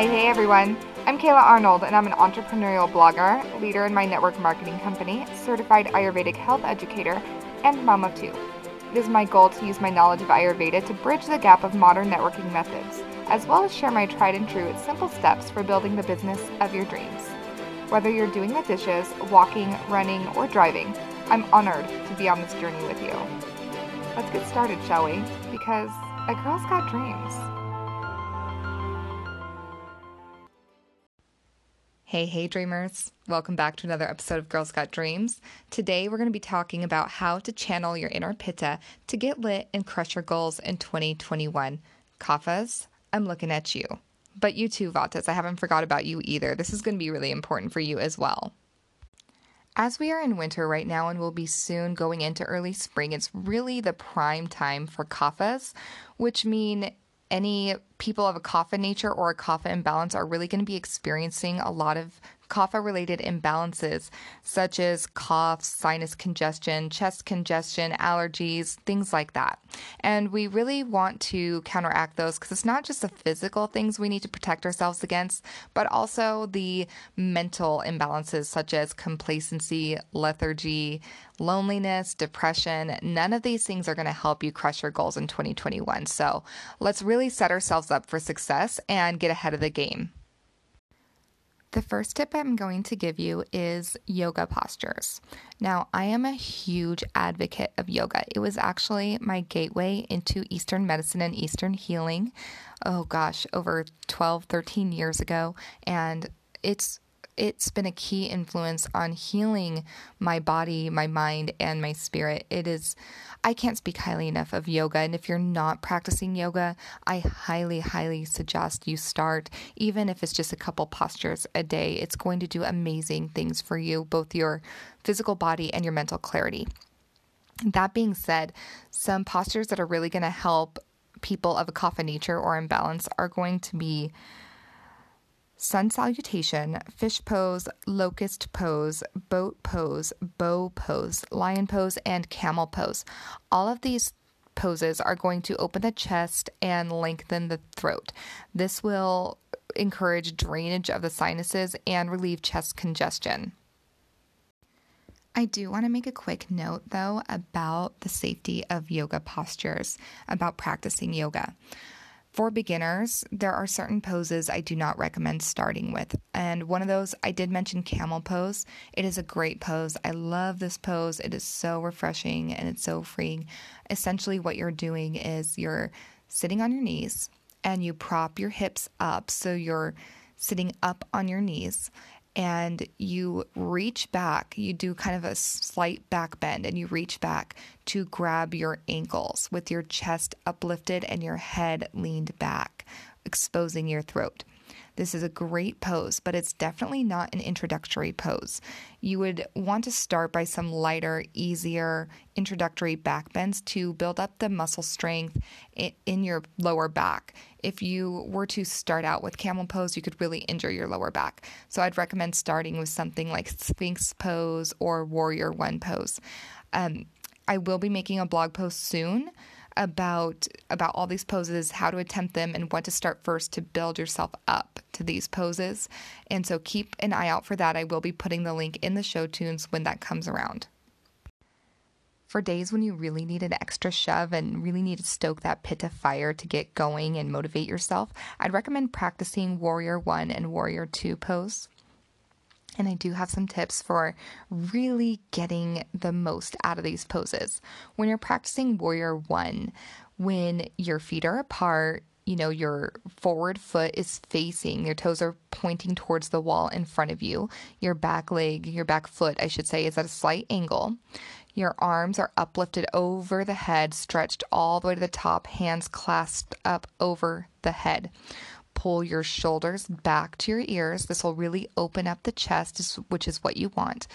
Hey, hey everyone. I'm Kayla Arnold, and I'm an entrepreneurial blogger, leader in my network marketing company, certified Ayurvedic health educator, and mom of two. It is my goal to use my knowledge of Ayurveda to bridge the gap of modern networking methods, as well as share my tried and true simple steps for building the business of your dreams. Whether you're doing the dishes, walking, running, or driving, I'm honored to be on this journey with you. Let's get started, shall we? Because a girl's got dreams. Hey, hey, dreamers. Welcome back to another episode of Girls Got Dreams. Today, we're going to be talking about how to channel your inner pitta to get lit and crush your goals in 2021. Kaphas, I'm looking at you. But you too, Vatas, I haven't forgot about you either. This is going to be really important for you as well. As we are in winter right now and we'll be soon going into early spring, it's really the prime time for kaphas, which mean any people of a kapha nature or a kapha imbalance are really going to be experiencing a lot of kapha related imbalances such as coughs, sinus congestion, chest congestion, allergies, things like that. And we really want to counteract those because it's not just the physical things we need to protect ourselves against, but also the mental imbalances such as complacency, lethargy, loneliness, depression. None of these things are going to help you crush your goals in 2021. So let's really set ourselves up for success and get ahead of the game. The first tip I'm going to give you is yoga postures. Now, I am a huge advocate of yoga. It was actually my gateway into Eastern medicine and Eastern healing. Oh gosh, over 12, 13 years ago. And it's it's been a key influence on healing my body, my mind, and my spirit. It is, I can't speak highly enough of yoga. And if you're not practicing yoga, I highly, highly suggest you start, even if it's just a couple postures a day. It's going to do amazing things for you, both your physical body and your mental clarity. That being said, some postures that are really going to help people of a kapha nature or imbalance are going to be sun salutation, fish pose, locust pose, boat pose, bow pose, lion pose, and camel pose. All of these poses are going to open the chest and lengthen the throat. This will encourage drainage of the sinuses and relieve chest congestion. I do want to make a quick note though about the safety of yoga postures, about practicing yoga. For beginners, there are certain poses I do not recommend starting with. And one of those, I did mention camel pose. It is a great pose. I love this pose. It is so refreshing and it's so freeing. Essentially, what you're doing is you're sitting on your knees and you prop your hips up. So you're sitting up on your knees and you reach back. You do kind of a slight back bend and you reach back to grab your ankles with your chest uplifted and your head leaned back, exposing your throat. This is a great pose, but it's definitely not an introductory pose. You would want to start by some lighter, easier introductory back bends to build up the muscle strength in your lower back. If you were to start out with camel pose, you could really injure your lower back. So I'd recommend starting with something like Sphinx pose or Warrior One pose. Um, I will be making a blog post soon about about all these poses, how to attempt them, and what to start first to build yourself up to these poses. And so keep an eye out for that. I will be putting the link in the show tunes when that comes around. For days when you really need an extra shove and really need to stoke that pit of fire to get going and motivate yourself, I'd recommend practicing Warrior 1 and Warrior 2 pose. And I do have some tips for really getting the most out of these poses. When you're practicing Warrior One, when your feet are apart, you know, your forward foot is facing, your toes are pointing towards the wall in front of you. Your back leg, your back foot, I should say, is at a slight angle. Your arms are uplifted over the head, stretched all the way to the top, hands clasped up over the head pull your shoulders back to your ears. This will really open up the chest, which is what you want.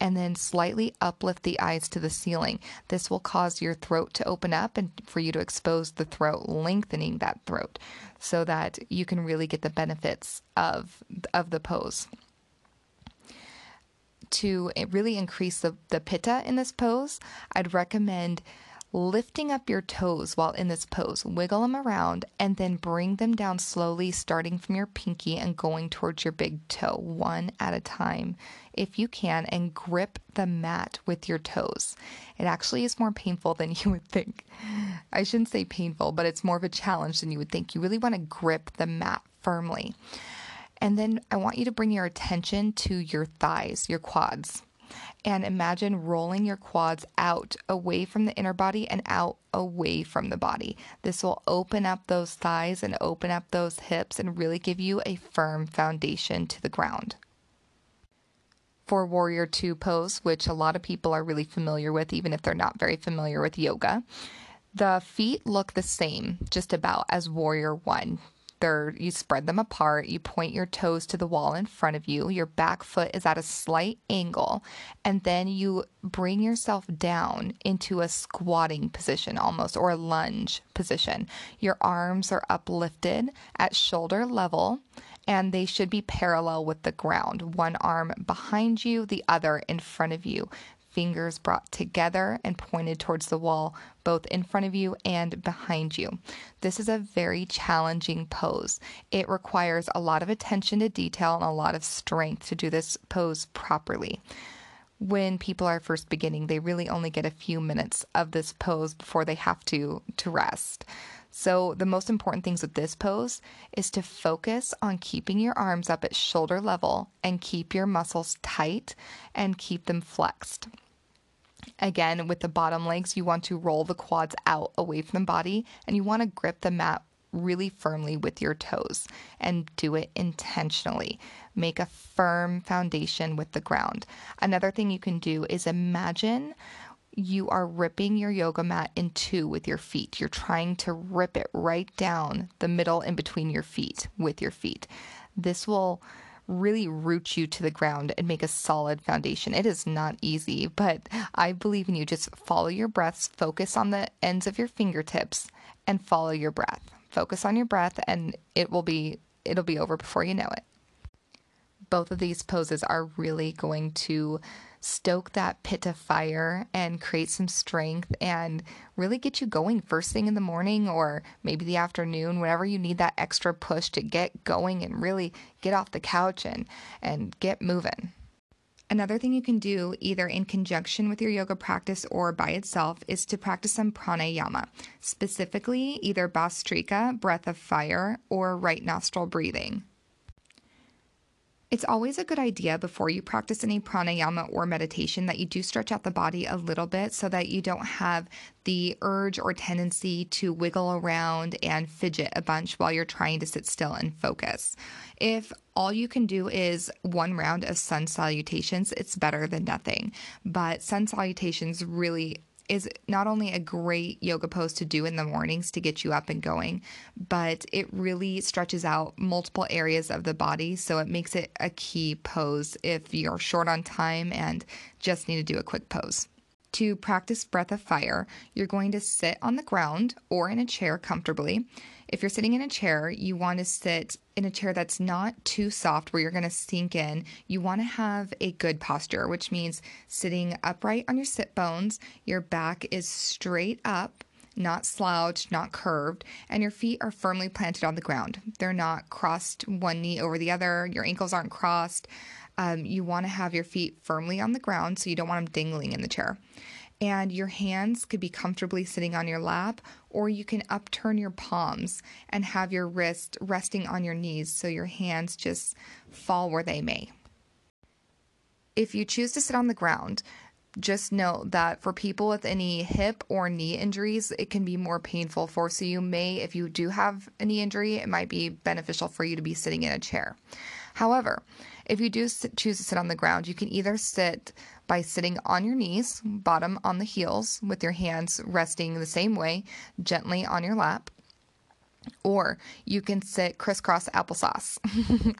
And then slightly uplift the eyes to the ceiling. This will cause your throat to open up and for you to expose the throat, lengthening that throat so that you can really get the benefits of, of the pose to really increase the, the pitta in this pose, I'd recommend lifting up your toes while in this pose. Wiggle them around and then bring them down slowly, starting from your pinky and going towards your big toe, one at a time, if you can, and grip the mat with your toes. It actually is more painful than you would think. I shouldn't say painful, but it's more of a challenge than you would think. You really want to grip the mat firmly. And then I want you to bring your attention to your thighs, your quads and imagine rolling your quads out away from the inner body and out away from the body. This will open up those thighs and open up those hips and really give you a firm foundation to the ground. For Warrior Two pose, which a lot of people are really familiar with, even if they're not very familiar with yoga, the feet look the same, just about as Warrior One they're you spread them apart, you point your toes to the wall in front of you, your back foot is at a slight angle, and then you bring yourself down into a squatting position almost or a lunge position. Your arms are uplifted at shoulder level and they should be parallel with the ground. One arm behind you, the other in front of you fingers brought together and pointed towards the wall, both in front of you and behind you. This is a very challenging pose. It requires a lot of attention to detail and a lot of strength to do this pose properly. When people are first beginning, they really only get a few minutes of this pose before they have to to rest. So, the most important things with this pose is to focus on keeping your arms up at shoulder level and keep your muscles tight and keep them flexed. Again, with the bottom legs, you want to roll the quads out away from the body and you want to grip the mat really firmly with your toes and do it intentionally. Make a firm foundation with the ground. Another thing you can do is imagine you are ripping your yoga mat in two with your feet. You're trying to rip it right down the middle in between your feet with your feet. This will really root you to the ground and make a solid foundation. It is not easy, but I believe in you. Just follow your breaths, focus on the ends of your fingertips, and follow your breath. Focus on your breath, and it will be it'll be over before you know it. Both of these poses are really going to stoke that pit of fire and create some strength and really get you going first thing in the morning or maybe the afternoon, whenever you need that extra push to get going and really get off the couch and, and get moving. Another thing you can do, either in conjunction with your yoga practice or by itself, is to practice some pranayama, specifically either bhastrika, breath of fire, or right nostril breathing. It's always a good idea before you practice any pranayama or meditation that you do stretch out the body a little bit so that you don't have the urge or tendency to wiggle around and fidget a bunch while you're trying to sit still and focus. If all you can do is one round of sun salutations, it's better than nothing. But sun salutations really is not only a great yoga pose to do in the mornings to get you up and going, but it really stretches out multiple areas of the body. So it makes it a key pose if you're short on time and just need to do a quick pose. To practice breath of fire, you're going to sit on the ground or in a chair comfortably. If you're sitting in a chair, you want to sit in a chair that's not too soft where you're going to sink in. You want to have a good posture, which means sitting upright on your sit bones. Your back is straight up, not slouched, not curved, and your feet are firmly planted on the ground. They're not crossed one knee over the other. Your ankles aren't crossed. Um, you want to have your feet firmly on the ground so you don't want them dangling in the chair. And your hands could be comfortably sitting on your lap, or you can upturn your palms and have your wrist resting on your knees so your hands just fall where they may. If you choose to sit on the ground, just note that for people with any hip or knee injuries, it can be more painful for. So, you may, if you do have a knee injury, it might be beneficial for you to be sitting in a chair. However, if you do choose to sit on the ground, you can either sit by sitting on your knees, bottom on the heels, with your hands resting the same way, gently on your lap. Or you can sit crisscross applesauce,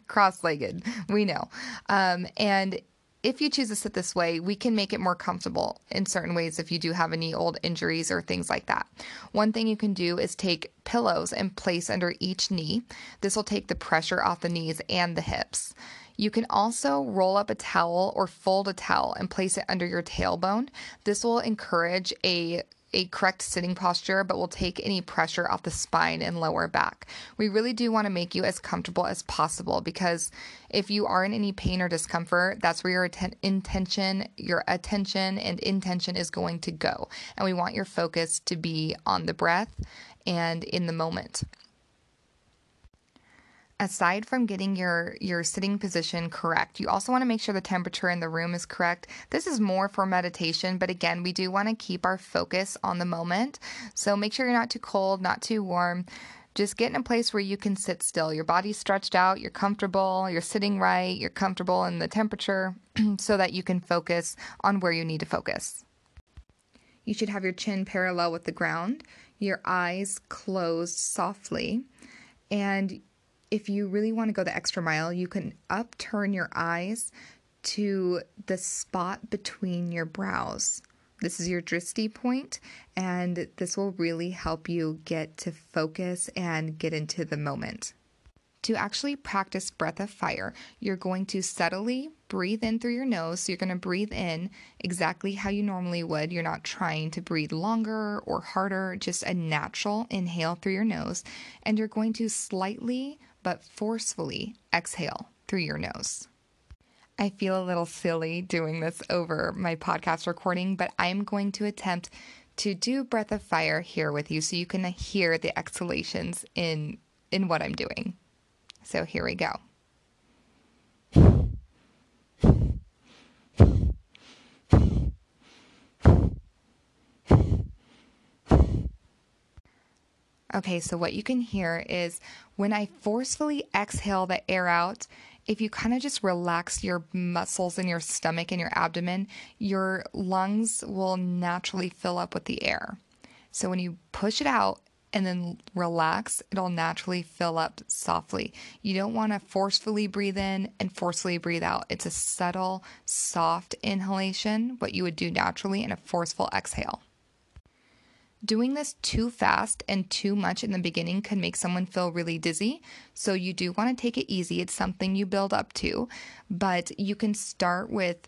cross legged, we know. Um, and if you choose to sit this way, we can make it more comfortable in certain ways if you do have any old injuries or things like that. One thing you can do is take pillows and place under each knee. This will take the pressure off the knees and the hips. You can also roll up a towel or fold a towel and place it under your tailbone. This will encourage a a correct sitting posture, but will take any pressure off the spine and lower back. We really do want to make you as comfortable as possible because if you are in any pain or discomfort, that's where your atten- intention, your attention and intention is going to go. And we want your focus to be on the breath and in the moment aside from getting your your sitting position correct you also want to make sure the temperature in the room is correct. This is more for meditation but again we do want to keep our focus on the moment. So make sure you're not too cold not too warm. Just get in a place where you can sit still. Your body's stretched out you're comfortable you're sitting right you're comfortable in the temperature so that you can focus on where you need to focus. You should have your chin parallel with the ground your eyes closed softly and if you really want to go the extra mile, you can upturn your eyes to the spot between your brows. This is your drishti point, and this will really help you get to focus and get into the moment. To actually practice breath of fire, you're going to subtly breathe in through your nose. So you're going to breathe in exactly how you normally would. You're not trying to breathe longer or harder, just a natural inhale through your nose. And you're going to slightly but forcefully exhale through your nose. I feel a little silly doing this over my podcast recording, but I'm going to attempt to do breath of fire here with you so you can hear the exhalations in in what I'm doing. So here we go. Okay, so what you can hear is when I forcefully exhale the air out, if you kind of just relax your muscles in your stomach and your abdomen, your lungs will naturally fill up with the air. So when you push it out and then relax, it'll naturally fill up softly. You don't want to forcefully breathe in and forcefully breathe out. It's a subtle, soft inhalation, what you would do naturally, and a forceful exhale. Doing this too fast and too much in the beginning can make someone feel really dizzy. So you do want to take it easy. It's something you build up to, but you can start with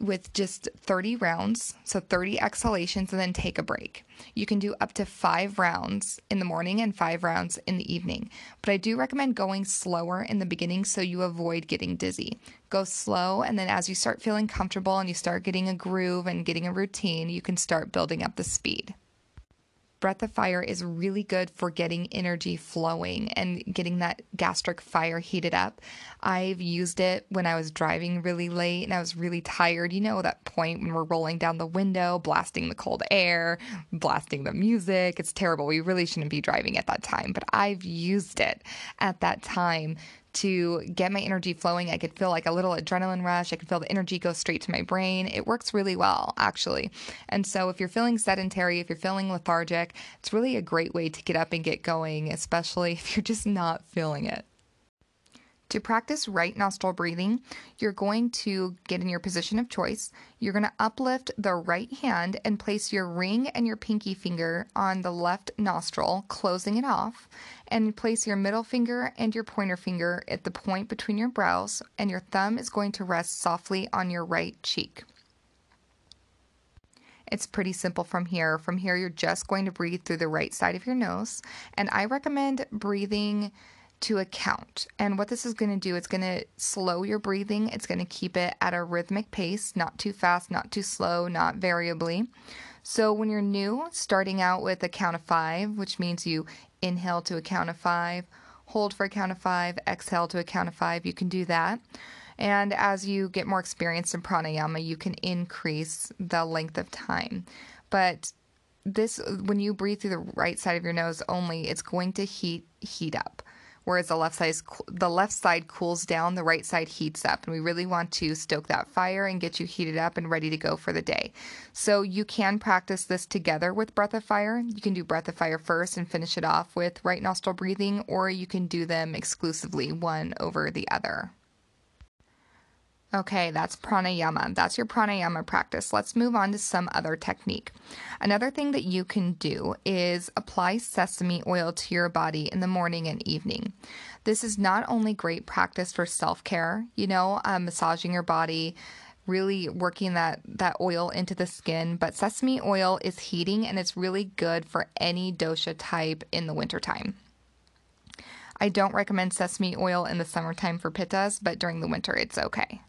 with just 30 rounds, so 30 exhalations, and then take a break. You can do up to five rounds in the morning and five rounds in the evening. But I do recommend going slower in the beginning so you avoid getting dizzy. Go slow, and then as you start feeling comfortable and you start getting a groove and getting a routine, you can start building up the speed. Breath of Fire is really good for getting energy flowing and getting that gastric fire heated up. I've used it when I was driving really late and I was really tired. You know, that point when we're rolling down the window, blasting the cold air, blasting the music. It's terrible. We really shouldn't be driving at that time, but I've used it at that time to get my energy flowing. I could feel like a little adrenaline rush. I could feel the energy go straight to my brain. It works really well, actually. And so, if you're feeling sedentary, if you're feeling lethargic, it's really a great way to get up and get going, especially if you're just not feeling it. To practice right nostril breathing, you're going to get in your position of choice. You're going to uplift the right hand and place your ring and your pinky finger on the left nostril, closing it off, and place your middle finger and your pointer finger at the point between your brows, and your thumb is going to rest softly on your right cheek. It's pretty simple from here. From here, you're just going to breathe through the right side of your nose, and I recommend breathing to a count. And what this is going to do, it's going to slow your breathing. It's going to keep it at a rhythmic pace, not too fast, not too slow, not variably. So when you're new, starting out with a count of five, which means you inhale to a count of five, hold for a count of five, exhale to a count of five, you can do that. And as you get more experience in pranayama, you can increase the length of time. But this when you breathe through the right side of your nose only, it's going to heat heat up whereas the left side the left side cools down, the right side heats up, and we really want to stoke that fire and get you heated up and ready to go for the day. So you can practice this together with breath of fire. You can do breath of fire first and finish it off with right nostril breathing, or you can do them exclusively one over the other. Okay, that's pranayama. That's your pranayama practice. Let's move on to some other technique. Another thing that you can do is apply sesame oil to your body in the morning and evening. This is not only great practice for self care, you know, uh, massaging your body, really working that, that oil into the skin. But sesame oil is heating and it's really good for any dosha type in the wintertime. I don't recommend sesame oil in the summertime for pittas, but during the winter it's okay.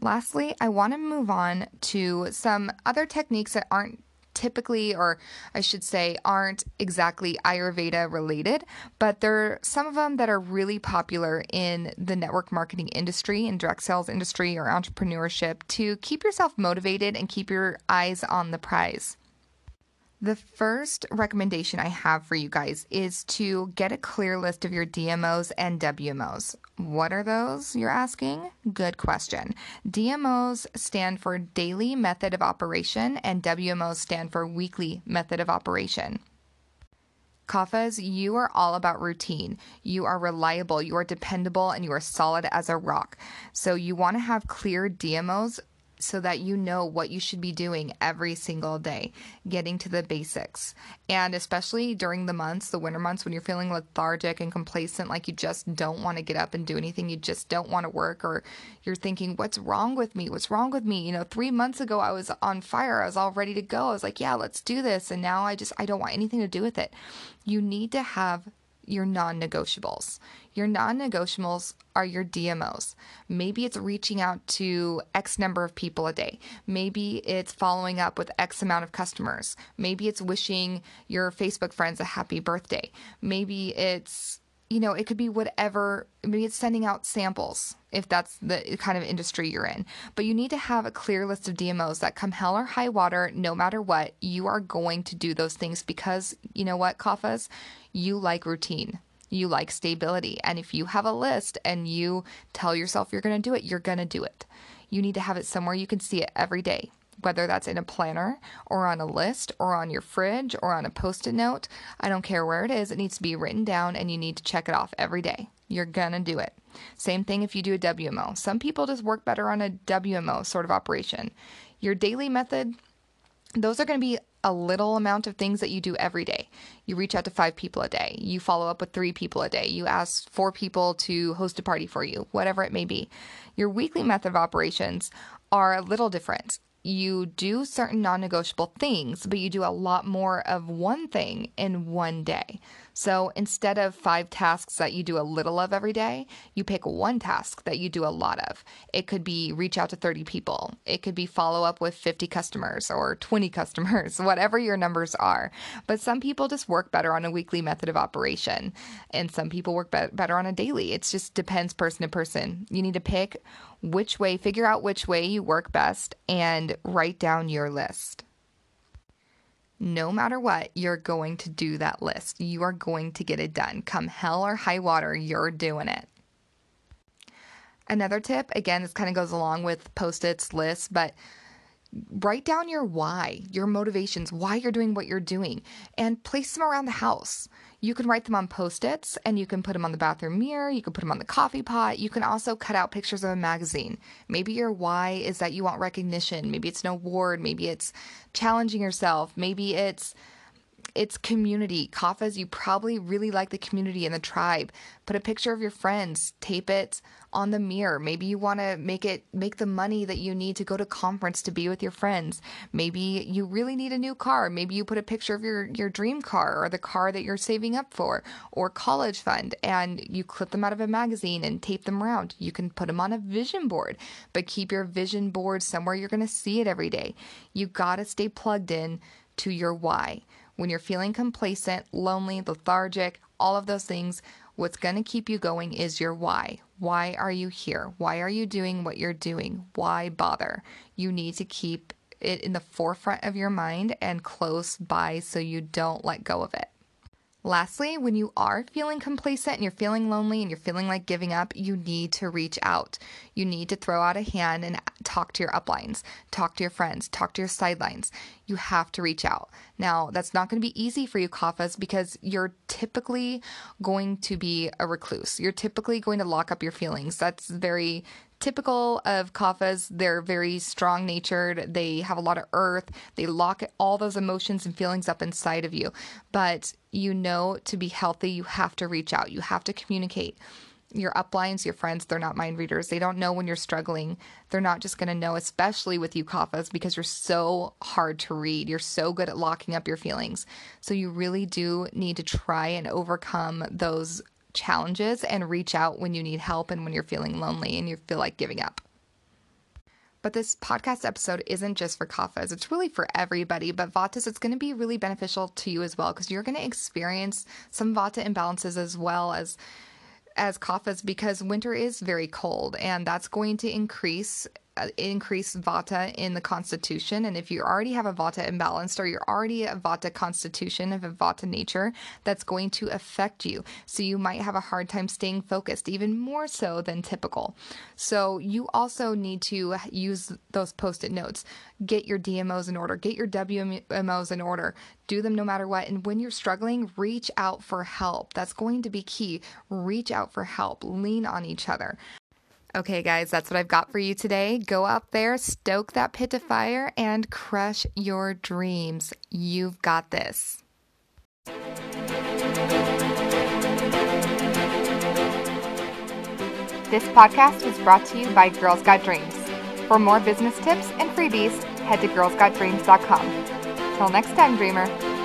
Lastly, I want to move on to some other techniques that aren't typically, or I should say, aren't exactly Ayurveda related, but there are some of them that are really popular in the network marketing industry and direct sales industry or entrepreneurship to keep yourself motivated and keep your eyes on the prize. The first recommendation I have for you guys is to get a clear list of your DMOs and WMOs. What are those, you're asking? Good question. DMOs stand for Daily Method of Operation, and WMOs stand for Weekly Method of Operation. Kaphas, you are all about routine. You are reliable, you are dependable, and you are solid as a rock. So you want to have clear DMOs so that you know what you should be doing every single day, getting to the basics. And especially during the months, the winter months, when you're feeling lethargic and complacent, like you just don't want to get up and do anything, you just don't want to work, or you're thinking, What's wrong with me? What's wrong with me? You know, three months ago, I was on fire. I was all ready to go. I was like, Yeah, let's do this. And now I just, I don't want anything to do with it. You need to have your non negotiables. Your non negotiables are your DMOs. Maybe it's reaching out to X number of people a day. Maybe it's following up with X amount of customers. Maybe it's wishing your Facebook friends a happy birthday. Maybe it's you know, it could be whatever. Maybe it's sending out samples if that's the kind of industry you're in. But you need to have a clear list of DMOs that come hell or high water, no matter what, you are going to do those things because you know what, Kaphas, You like routine. You like stability. And if you have a list and you tell yourself you're going to do it, you're going to do it. You need to have it somewhere you can see it every day whether that's in a planner or on a list or on your fridge or on a post it note. I don't care where it is, it needs to be written down and you need to check it off every day. You're gonna do it. Same thing if you do a WMO. Some people just work better on a WMO sort of operation. Your daily method, those are to be a little amount of things that you do every day. You reach out to five people a day. You follow up with three people a day. You ask four people to host a party for you, whatever it may be. Your weekly method of operations are a little different you do certain non negotiable things, but you do a lot more of one thing in one day. So instead of five tasks that you do a little of every day, you pick one task that you do a lot of. It could be reach out to 30 people, it could be follow up with 50 customers or 20 customers, whatever your numbers are. But some people just work better on a weekly method of operation, and some people work be- better on a daily. It just depends person to person. You need to pick which way, figure out which way you work best, and write down your list no matter what, you're going to do that list. You are going to get it done. Come hell or high water, you're doing it. Another tip, again, this kind of goes along with post its lists, but write down your why, your motivations, why you're doing what you're doing, and place them around the house. You can write them on post its and you can put them on the bathroom mirror. You can put them on the coffee pot. You can also cut out pictures of a magazine. Maybe your why is that you want recognition. Maybe it's an award. Maybe it's challenging yourself. Maybe it's it's community. Kaphas, you probably really like the community and the tribe. Put a picture of your friends, tape it on the mirror. Maybe you want to make it make the money that you need to go to conference to be with your friends. Maybe you really need a new car. Maybe you put a picture of your your dream car or the car that you're saving up for or college fund and you clip them out of a magazine and tape them around. You can put them on a vision board, but keep your vision board somewhere you're going to see it every day. You got to stay plugged in to your why. When you're feeling complacent, lonely, lethargic, all of those things, what's going to keep you going is your why. Why are you here? Why are you doing what you're doing? Why bother? You need to keep it in the forefront of your mind and close by so you don't let go of it. Lastly, when you are feeling complacent and you're feeling lonely and you're feeling like giving up, you need to reach out. You need to throw out a hand and talk to your uplines, talk to your friends, talk to your sidelines. You have to reach out. Now, that's not going to be easy for you, Kaphas, because you're typically going to be a recluse. You're typically going to lock up your feelings. That's very typical of kaphas they're very strong natured they have a lot of earth they lock all those emotions and feelings up inside of you but you know to be healthy you have to reach out you have to communicate your uplines, your friends, they're not mind readers. They don't know when you're struggling. They're not just going to know, especially with you kaphas, because you're so hard to read. You're so good at locking up your feelings. So you really do need to try and overcome those challenges and reach out when you need help and when you're feeling lonely and you feel like giving up. But this podcast episode isn't just for kaphas, it's really for everybody. But Vatas, it's going to be really beneficial to you as well because you're going to experience some Vata imbalances as well as as kaphas because winter is very cold and that's going to increase uh, increase vata in the constitution. And if you already have a vata imbalanced or you're already a vata constitution of a vata nature that's going to affect you. So you might have a hard time staying focused even more so than typical. So you also need to use those post-it notes. Get your dmos in order. Get your wmos in order. Do them no matter what. And when you're struggling reach out for help. That's going to be key. Reach out for help. Lean on each other Okay, guys, that's what I've got for you today. Go out there, stoke that pit of fire, and crush your dreams. You've got this. This podcast was brought to you by Girls Got Dreams. For more business tips and freebies, head to girlsgotdreams.com. Till next time, Dreamer.